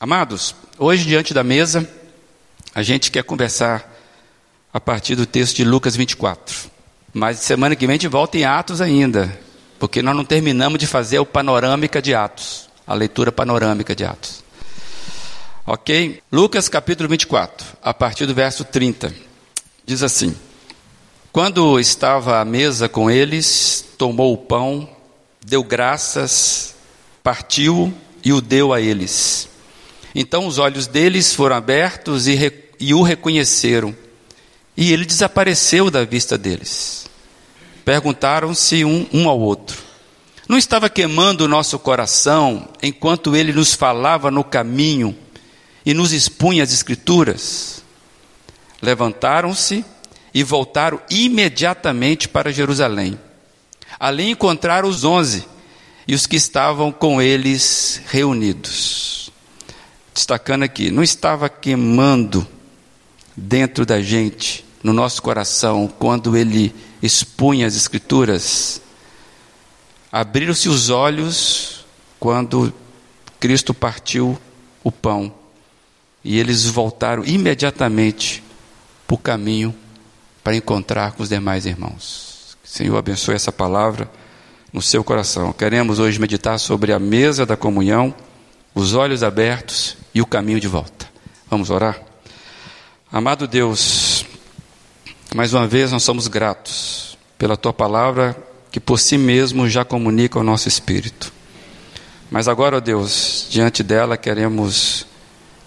Amados, hoje diante da mesa, a gente quer conversar a partir do texto de Lucas 24. Mas semana que vem a gente volta em Atos ainda, porque nós não terminamos de fazer o panorâmica de Atos, a leitura panorâmica de Atos. Ok? Lucas capítulo 24, a partir do verso 30, diz assim: Quando estava à mesa com eles, tomou o pão, deu graças, partiu e o deu a eles. Então os olhos deles foram abertos e, e o reconheceram, e ele desapareceu da vista deles. Perguntaram-se um, um ao outro: Não estava queimando o nosso coração enquanto ele nos falava no caminho e nos expunha as Escrituras? Levantaram-se e voltaram imediatamente para Jerusalém. Ali encontraram os onze e os que estavam com eles reunidos. Destacando aqui, não estava queimando dentro da gente, no nosso coração, quando ele expunha as Escrituras. Abriram-se os olhos quando Cristo partiu o pão e eles voltaram imediatamente para o caminho para encontrar com os demais irmãos. Senhor abençoe essa palavra no seu coração. Queremos hoje meditar sobre a mesa da comunhão, os olhos abertos e o caminho de volta. Vamos orar? Amado Deus, mais uma vez nós somos gratos pela tua palavra que por si mesmo já comunica o nosso espírito. Mas agora, Deus, diante dela queremos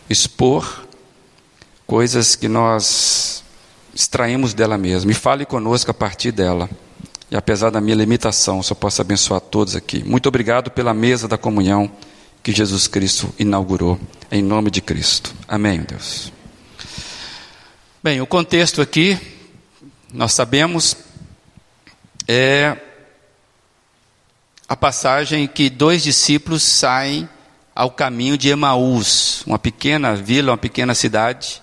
expor coisas que nós extraímos dela mesma. E fale conosco a partir dela. E apesar da minha limitação, só posso abençoar todos aqui. Muito obrigado pela mesa da comunhão que Jesus Cristo inaugurou. Em nome de Cristo. Amém, Deus. Bem, o contexto aqui, nós sabemos, é a passagem que dois discípulos saem ao caminho de Emaús, uma pequena vila, uma pequena cidade,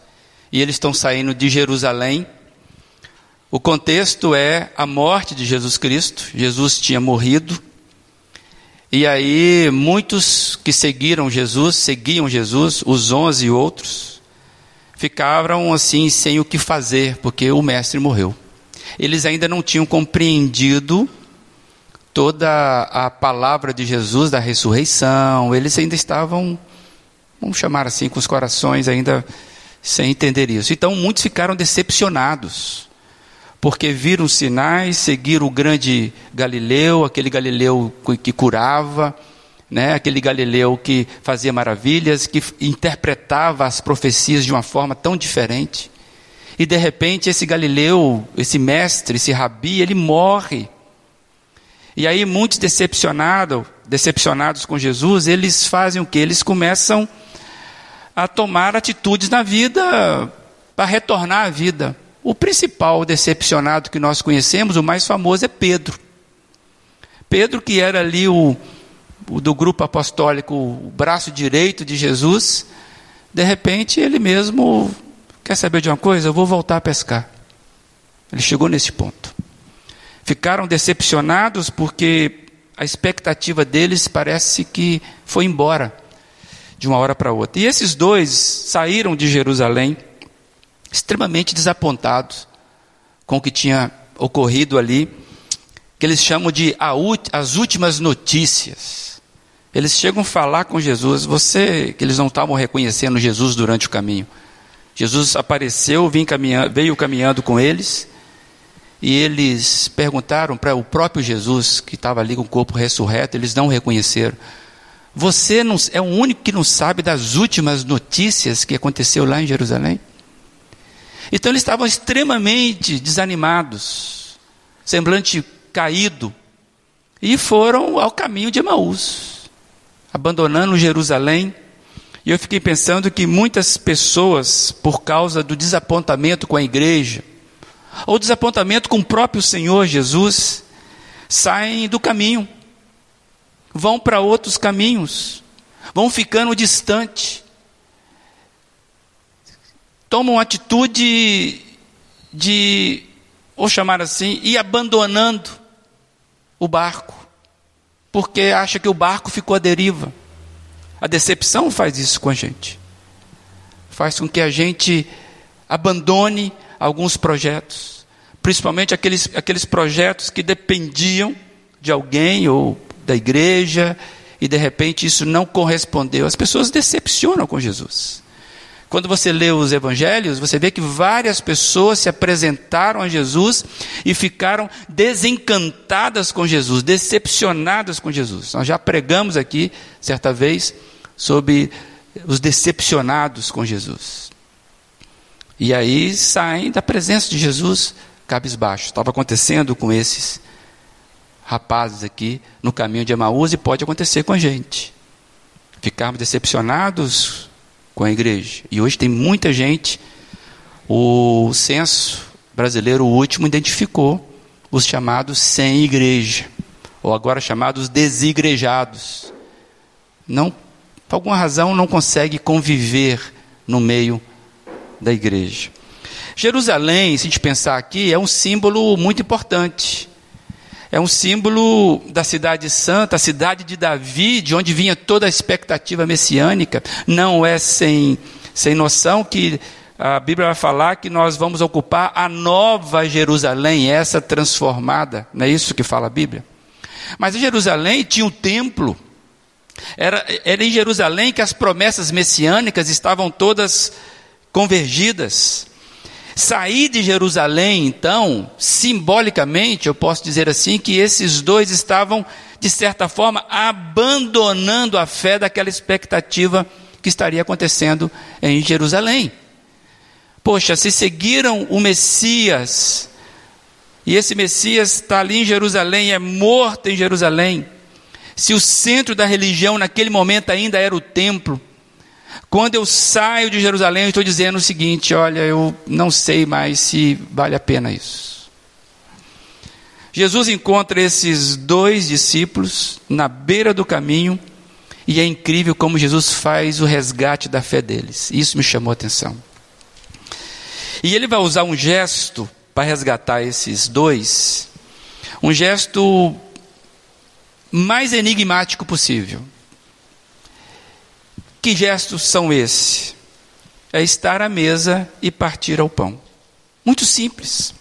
e eles estão saindo de Jerusalém. O contexto é a morte de Jesus Cristo. Jesus tinha morrido. E aí, muitos que seguiram Jesus, seguiam Jesus, os onze e outros, ficaram assim sem o que fazer, porque o Mestre morreu. Eles ainda não tinham compreendido toda a palavra de Jesus da ressurreição, eles ainda estavam, vamos chamar assim, com os corações ainda sem entender isso. Então muitos ficaram decepcionados, porque viram sinais, seguiram o grande Galileu, aquele Galileu que curava, né, aquele Galileu que fazia maravilhas, que interpretava as profecias de uma forma tão diferente. E de repente esse Galileu, esse mestre, esse rabi, ele morre. E aí muitos decepcionados, decepcionados com Jesus, eles fazem o que? Eles começam a tomar atitudes na vida para retornar à vida. O principal decepcionado que nós conhecemos, o mais famoso é Pedro. Pedro que era ali o, o do grupo apostólico, o braço direito de Jesus, de repente ele mesmo quer saber de uma coisa, eu vou voltar a pescar. Ele chegou nesse ponto ficaram decepcionados porque a expectativa deles parece que foi embora de uma hora para outra. E esses dois saíram de Jerusalém extremamente desapontados com o que tinha ocorrido ali, que eles chamam de as últimas notícias. Eles chegam a falar com Jesus, você, que eles não estavam reconhecendo Jesus durante o caminho. Jesus apareceu, veio caminhando com eles, e eles perguntaram para o próprio Jesus, que estava ali com o corpo ressurreto, eles não reconheceram. Você não, é o único que não sabe das últimas notícias que aconteceu lá em Jerusalém? Então eles estavam extremamente desanimados, semblante caído, e foram ao caminho de Emaús, abandonando Jerusalém. E eu fiquei pensando que muitas pessoas, por causa do desapontamento com a igreja, ou desapontamento com o próprio Senhor Jesus, saem do caminho, vão para outros caminhos, vão ficando distante, tomam atitude de, vou chamar assim, ir abandonando o barco, porque acha que o barco ficou à deriva. A decepção faz isso com a gente. Faz com que a gente abandone alguns projetos, principalmente aqueles, aqueles projetos que dependiam de alguém ou da igreja, e de repente isso não correspondeu. As pessoas decepcionam com Jesus. Quando você lê os evangelhos, você vê que várias pessoas se apresentaram a Jesus e ficaram desencantadas com Jesus, decepcionadas com Jesus. Nós já pregamos aqui, certa vez, sobre os decepcionados com Jesus. E aí saem da presença de Jesus cabisbaixo. Estava acontecendo com esses rapazes aqui no caminho de Emaús e pode acontecer com a gente. Ficarmos decepcionados com a igreja. E hoje tem muita gente, o censo brasileiro último identificou os chamados sem igreja, ou agora chamados desigrejados. Não, por alguma razão, não consegue conviver no meio da igreja. Jerusalém, se a gente pensar aqui, é um símbolo muito importante. É um símbolo da cidade santa, a cidade de Davi, de onde vinha toda a expectativa messiânica. Não é sem, sem noção que a Bíblia vai falar que nós vamos ocupar a nova Jerusalém, essa transformada. Não é isso que fala a Bíblia? Mas em Jerusalém tinha um templo. Era, era em Jerusalém que as promessas messiânicas estavam todas convergidas. Sair de Jerusalém, então, simbolicamente, eu posso dizer assim, que esses dois estavam, de certa forma, abandonando a fé daquela expectativa que estaria acontecendo em Jerusalém. Poxa, se seguiram o Messias, e esse Messias está ali em Jerusalém, é morto em Jerusalém, se o centro da religião naquele momento ainda era o templo, quando eu saio de Jerusalém, eu estou dizendo o seguinte: olha, eu não sei mais se vale a pena isso. Jesus encontra esses dois discípulos na beira do caminho e é incrível como Jesus faz o resgate da fé deles. Isso me chamou a atenção. E ele vai usar um gesto para resgatar esses dois, um gesto mais enigmático possível. Que gestos são esses? É estar à mesa e partir ao pão. Muito simples.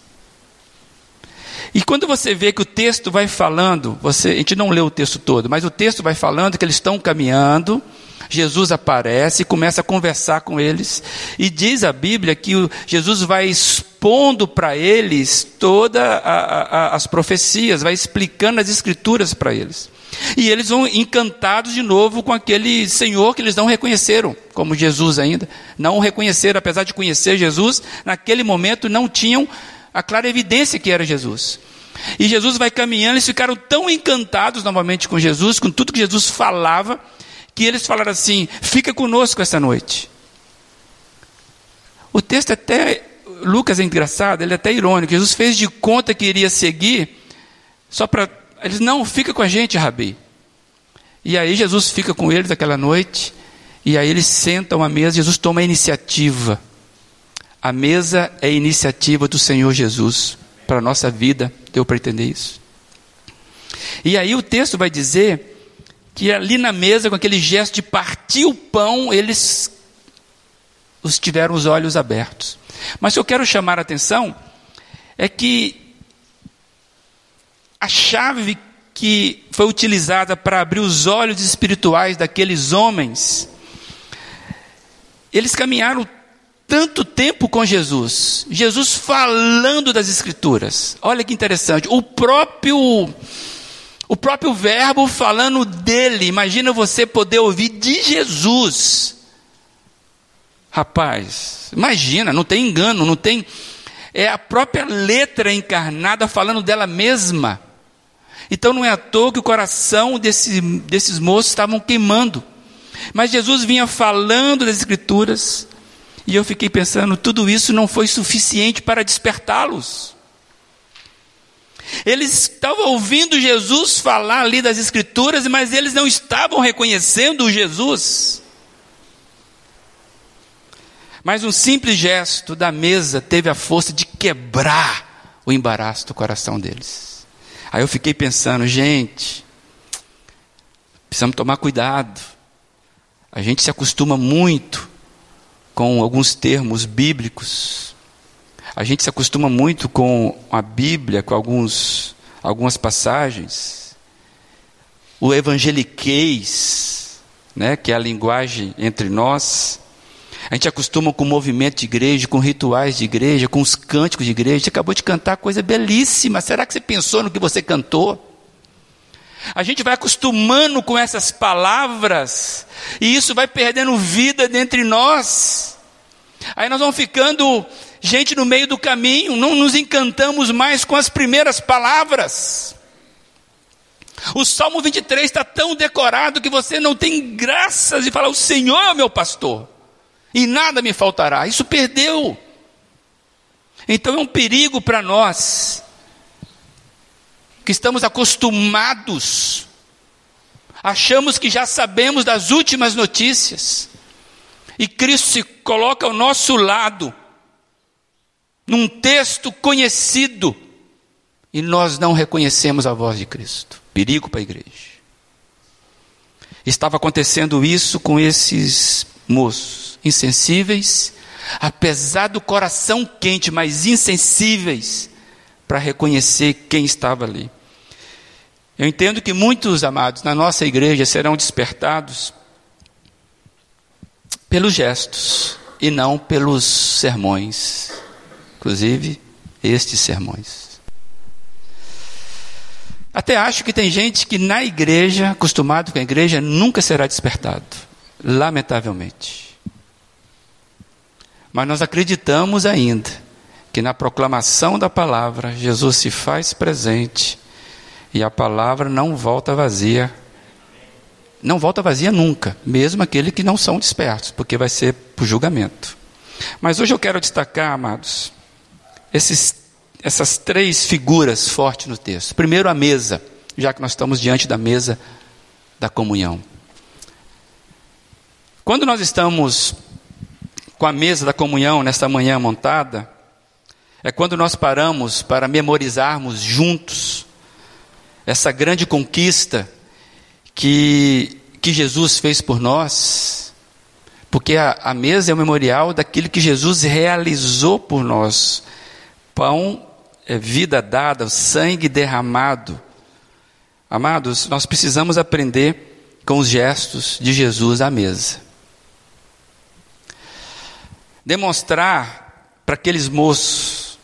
E quando você vê que o texto vai falando, você, a gente não leu o texto todo, mas o texto vai falando que eles estão caminhando, Jesus aparece começa a conversar com eles, e diz a Bíblia que Jesus vai expondo para eles todas as profecias, vai explicando as escrituras para eles. E eles vão encantados de novo com aquele Senhor que eles não reconheceram, como Jesus ainda. Não o reconheceram, apesar de conhecer Jesus, naquele momento não tinham a clara evidência que era Jesus. E Jesus vai caminhando, eles ficaram tão encantados novamente com Jesus, com tudo que Jesus falava, que eles falaram assim: fica conosco essa noite. O texto é até, Lucas é engraçado, ele é até irônico. Jesus fez de conta que iria seguir, só para eles, não, fica com a gente, Rabi. E aí Jesus fica com eles aquela noite, e aí eles sentam à mesa, Jesus toma a iniciativa. A mesa é a iniciativa do Senhor Jesus para a nossa vida, deu para entender isso. E aí o texto vai dizer que ali na mesa, com aquele gesto de partir o pão, eles os tiveram os olhos abertos. Mas o que eu quero chamar a atenção é que a chave que foi utilizada para abrir os olhos espirituais daqueles homens, eles caminharam tanto tempo com Jesus, Jesus falando das Escrituras. Olha que interessante, o próprio o próprio Verbo falando dele. Imagina você poder ouvir de Jesus. Rapaz, imagina, não tem engano, não tem é a própria letra encarnada falando dela mesma. Então não é à toa que o coração desse, desses moços estavam queimando. Mas Jesus vinha falando das Escrituras, e eu fiquei pensando, tudo isso não foi suficiente para despertá-los. Eles estavam ouvindo Jesus falar ali das Escrituras, mas eles não estavam reconhecendo o Jesus. Mas um simples gesto da mesa teve a força de quebrar o embaraço do coração deles. Aí eu fiquei pensando, gente, precisamos tomar cuidado. A gente se acostuma muito com alguns termos bíblicos. A gente se acostuma muito com a Bíblia, com alguns, algumas passagens. O evangeliquez, né, que é a linguagem entre nós. A gente acostuma com o movimento de igreja, com rituais de igreja, com os cânticos de igreja. Você acabou de cantar coisa belíssima. Será que você pensou no que você cantou? A gente vai acostumando com essas palavras e isso vai perdendo vida dentre nós. Aí nós vamos ficando gente no meio do caminho, não nos encantamos mais com as primeiras palavras. O Salmo 23 está tão decorado que você não tem graças de falar: O Senhor é o meu pastor, e nada me faltará. Isso perdeu. Então é um perigo para nós que estamos acostumados, achamos que já sabemos das últimas notícias, e Cristo se coloca ao nosso lado, num texto conhecido, e nós não reconhecemos a voz de Cristo. Perigo para a igreja. Estava acontecendo isso com esses moços, insensíveis, apesar do coração quente, mas insensíveis para reconhecer quem estava ali. Eu entendo que muitos amados na nossa igreja serão despertados pelos gestos e não pelos sermões, inclusive estes sermões. Até acho que tem gente que na igreja, acostumado com a igreja, nunca será despertado, lamentavelmente. Mas nós acreditamos ainda que na proclamação da palavra Jesus se faz presente e a palavra não volta vazia. Não volta vazia nunca, mesmo aquele que não são despertos, porque vai ser para o julgamento. Mas hoje eu quero destacar, amados, esses, essas três figuras fortes no texto. Primeiro, a mesa, já que nós estamos diante da mesa da comunhão. Quando nós estamos com a mesa da comunhão nesta manhã montada, é quando nós paramos para memorizarmos juntos essa grande conquista que, que Jesus fez por nós, porque a, a mesa é o memorial daquilo que Jesus realizou por nós. Pão é vida dada, sangue derramado. Amados, nós precisamos aprender com os gestos de Jesus à mesa. Demonstrar para aqueles moços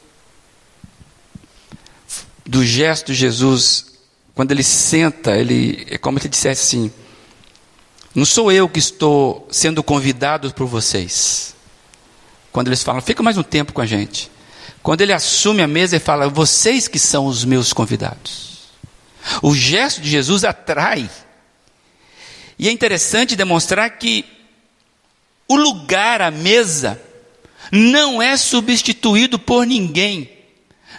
do gesto de Jesus quando ele senta, ele é como se ele dissesse assim: Não sou eu que estou sendo convidado por vocês. Quando eles falam, fica mais um tempo com a gente. Quando ele assume a mesa e fala, vocês que são os meus convidados. O gesto de Jesus atrai. E é interessante demonstrar que o lugar à mesa não é substituído por ninguém,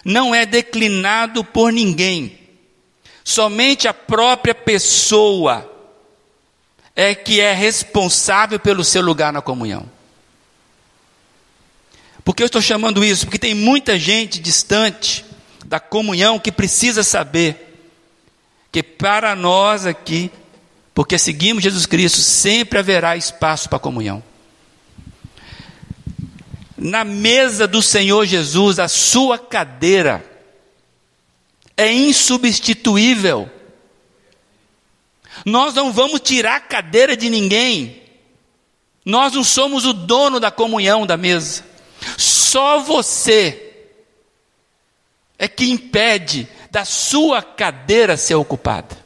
não é declinado por ninguém. Somente a própria pessoa é que é responsável pelo seu lugar na comunhão. Por que eu estou chamando isso? Porque tem muita gente distante da comunhão que precisa saber que para nós aqui, porque seguimos Jesus Cristo, sempre haverá espaço para comunhão. Na mesa do Senhor Jesus, a sua cadeira é insubstituível. Nós não vamos tirar a cadeira de ninguém. Nós não somos o dono da comunhão da mesa. Só você é que impede da sua cadeira ser ocupada.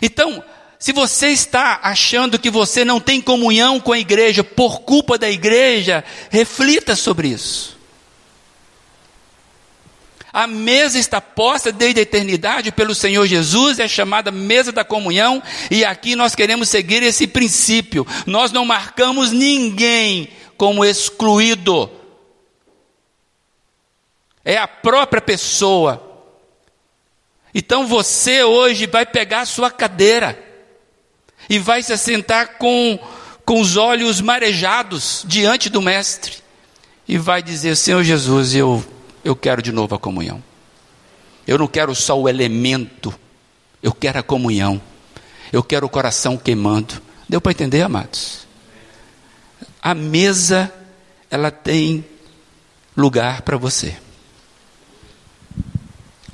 Então, se você está achando que você não tem comunhão com a igreja por culpa da igreja, reflita sobre isso. A mesa está posta desde a eternidade pelo Senhor Jesus, é chamada mesa da comunhão, e aqui nós queremos seguir esse princípio. Nós não marcamos ninguém como excluído. É a própria pessoa. Então você hoje vai pegar a sua cadeira e vai se assentar com, com os olhos marejados diante do Mestre e vai dizer: Senhor Jesus, eu eu quero de novo a comunhão. Eu não quero só o elemento, eu quero a comunhão. Eu quero o coração queimando. Deu para entender, amados? A mesa, ela tem lugar para você.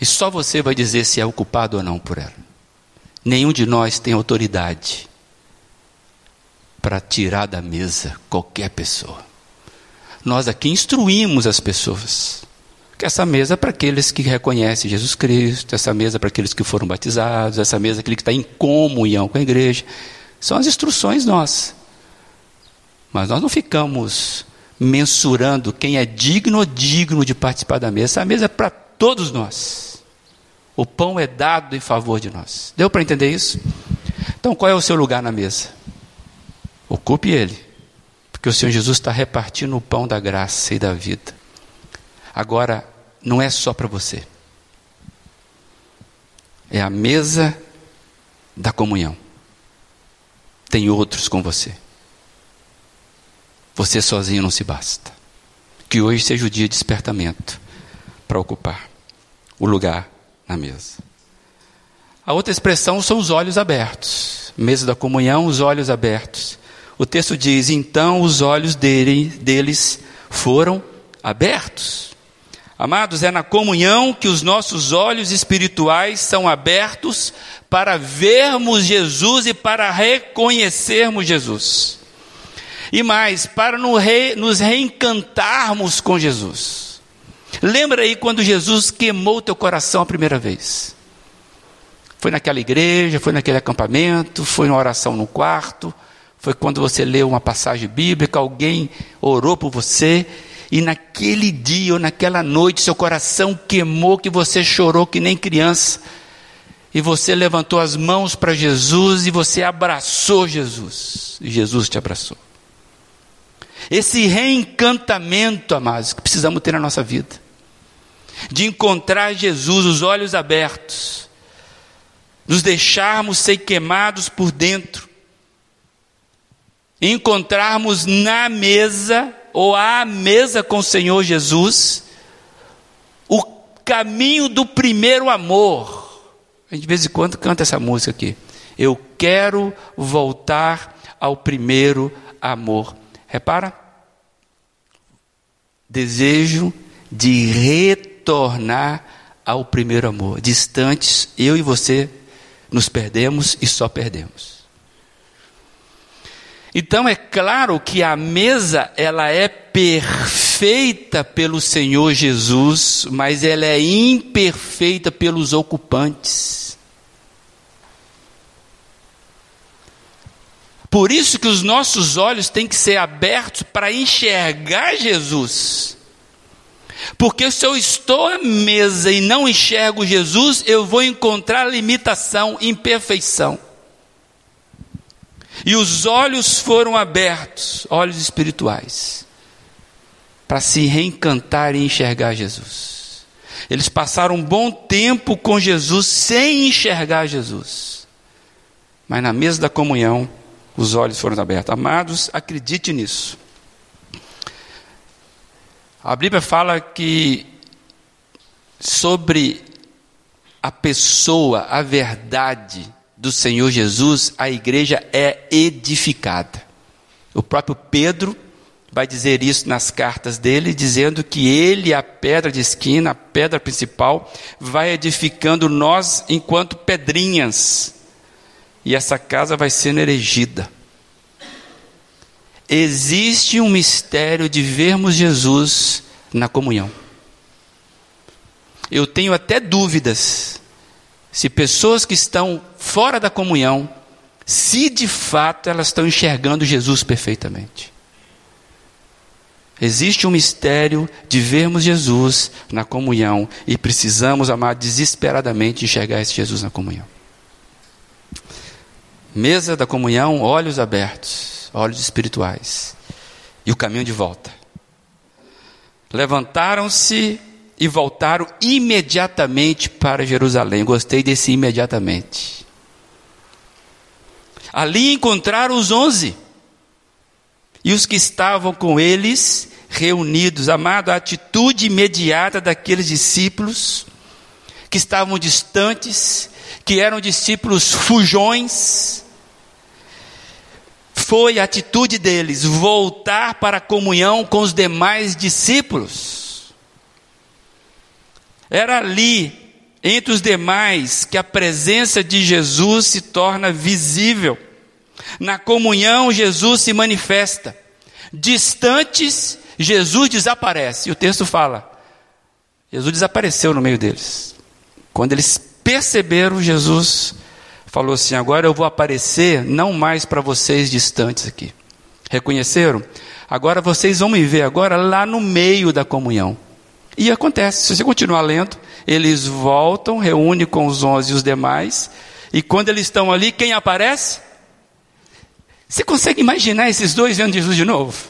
E só você vai dizer se é ocupado ou não por ela. Nenhum de nós tem autoridade para tirar da mesa qualquer pessoa. Nós aqui instruímos as pessoas que essa mesa é para aqueles que reconhecem Jesus Cristo, essa mesa é para aqueles que foram batizados, essa mesa é aquele que está em comunhão com a igreja. São as instruções nossas. Mas nós não ficamos mensurando quem é digno ou digno de participar da mesa. Essa mesa é para todos nós. O pão é dado em favor de nós. Deu para entender isso? Então, qual é o seu lugar na mesa? Ocupe ele, porque o Senhor Jesus está repartindo o pão da graça e da vida. Agora, não é só para você, é a mesa da comunhão. Tem outros com você. Você sozinho não se basta. Que hoje seja o dia de despertamento para ocupar o lugar na mesa. A outra expressão são os olhos abertos. Mesa da comunhão, os olhos abertos. O texto diz: então os olhos dele, deles foram abertos. Amados, é na comunhão que os nossos olhos espirituais são abertos para vermos Jesus e para reconhecermos Jesus. E mais, para nos reencantarmos com Jesus. Lembra aí quando Jesus queimou teu coração a primeira vez? Foi naquela igreja, foi naquele acampamento, foi na oração no quarto, foi quando você leu uma passagem bíblica, alguém orou por você, e naquele dia ou naquela noite seu coração queimou, que você chorou que nem criança, e você levantou as mãos para Jesus e você abraçou Jesus, e Jesus te abraçou. Esse reencantamento, amados, que precisamos ter na nossa vida, de encontrar Jesus, os olhos abertos, nos deixarmos ser queimados por dentro, encontrarmos na mesa ou à mesa com o Senhor Jesus o caminho do primeiro amor. A gente de vez em quando canta essa música aqui. Eu quero voltar ao primeiro amor. Repara? Desejo de retornar ao primeiro amor. Distantes, eu e você nos perdemos e só perdemos. Então é claro que a mesa ela é perfeita pelo Senhor Jesus, mas ela é imperfeita pelos ocupantes. Por isso que os nossos olhos têm que ser abertos para enxergar Jesus. Porque se eu estou à mesa e não enxergo Jesus, eu vou encontrar limitação, imperfeição. E os olhos foram abertos, olhos espirituais, para se reencantar e enxergar Jesus. Eles passaram um bom tempo com Jesus sem enxergar Jesus. Mas na mesa da comunhão, os olhos foram abertos. Amados, acredite nisso. A Bíblia fala que sobre a pessoa, a verdade, do Senhor Jesus, a igreja é edificada. O próprio Pedro vai dizer isso nas cartas dele, dizendo que ele, a pedra de esquina, a pedra principal, vai edificando nós enquanto pedrinhas. E essa casa vai sendo erigida. Existe um mistério de vermos Jesus na comunhão. Eu tenho até dúvidas se pessoas que estão fora da comunhão, se de fato elas estão enxergando Jesus perfeitamente. Existe um mistério de vermos Jesus na comunhão e precisamos amar desesperadamente enxergar esse Jesus na comunhão. Mesa da comunhão, olhos abertos, olhos espirituais e o caminho de volta. Levantaram-se e voltaram imediatamente para Jerusalém. Gostei desse imediatamente. Ali encontraram os onze e os que estavam com eles reunidos. Amado, a atitude imediata daqueles discípulos que estavam distantes que eram discípulos fujões, foi a atitude deles voltar para a comunhão com os demais discípulos. Era ali, entre os demais, que a presença de Jesus se torna visível. Na comunhão, Jesus se manifesta. Distantes, Jesus desaparece. E o texto fala: Jesus desapareceu no meio deles. Quando eles perceberam, Jesus falou assim: Agora eu vou aparecer não mais para vocês distantes aqui. Reconheceram? Agora vocês vão me ver agora lá no meio da comunhão. E acontece, se você continuar lendo, eles voltam, reúnem com os onze e os demais, e quando eles estão ali, quem aparece? Você consegue imaginar esses dois vendo Jesus de novo?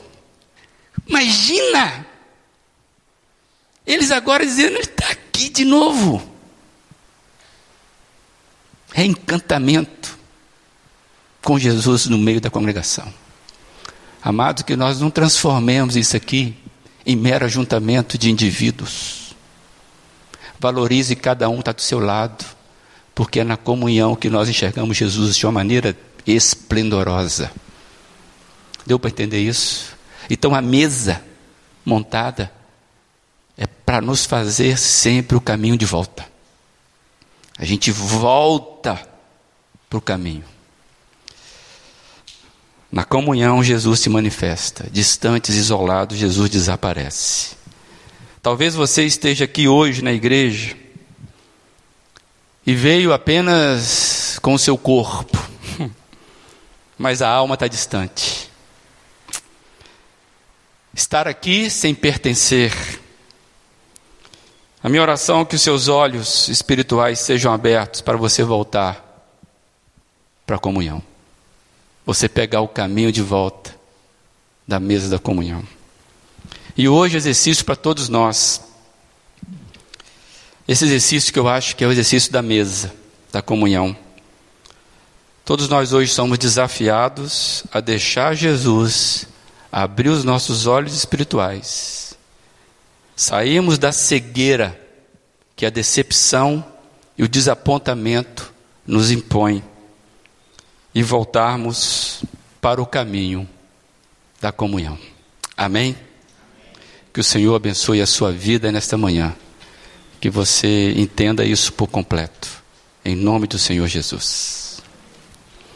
Imagina! Eles agora dizendo, ele está aqui de novo. Reencantamento com Jesus no meio da congregação. Amado, que nós não transformemos isso aqui em mero ajuntamento de indivíduos. Valorize cada um está do seu lado, porque é na comunhão que nós enxergamos Jesus de uma maneira esplendorosa. Deu para entender isso? Então a mesa montada é para nos fazer sempre o caminho de volta. A gente volta para o caminho. Na comunhão, Jesus se manifesta. Distantes, isolados, Jesus desaparece. Talvez você esteja aqui hoje na igreja e veio apenas com o seu corpo, mas a alma está distante. Estar aqui sem pertencer. A minha oração é que os seus olhos espirituais sejam abertos para você voltar para a comunhão. Você pegar o caminho de volta da mesa da comunhão. E hoje, exercício para todos nós. Esse exercício que eu acho que é o exercício da mesa, da comunhão. Todos nós hoje somos desafiados a deixar Jesus abrir os nossos olhos espirituais. Saímos da cegueira que a decepção e o desapontamento nos impõem e voltarmos para o caminho da comunhão. Amém? Que o Senhor abençoe a sua vida nesta manhã. Que você entenda isso por completo. Em nome do Senhor Jesus.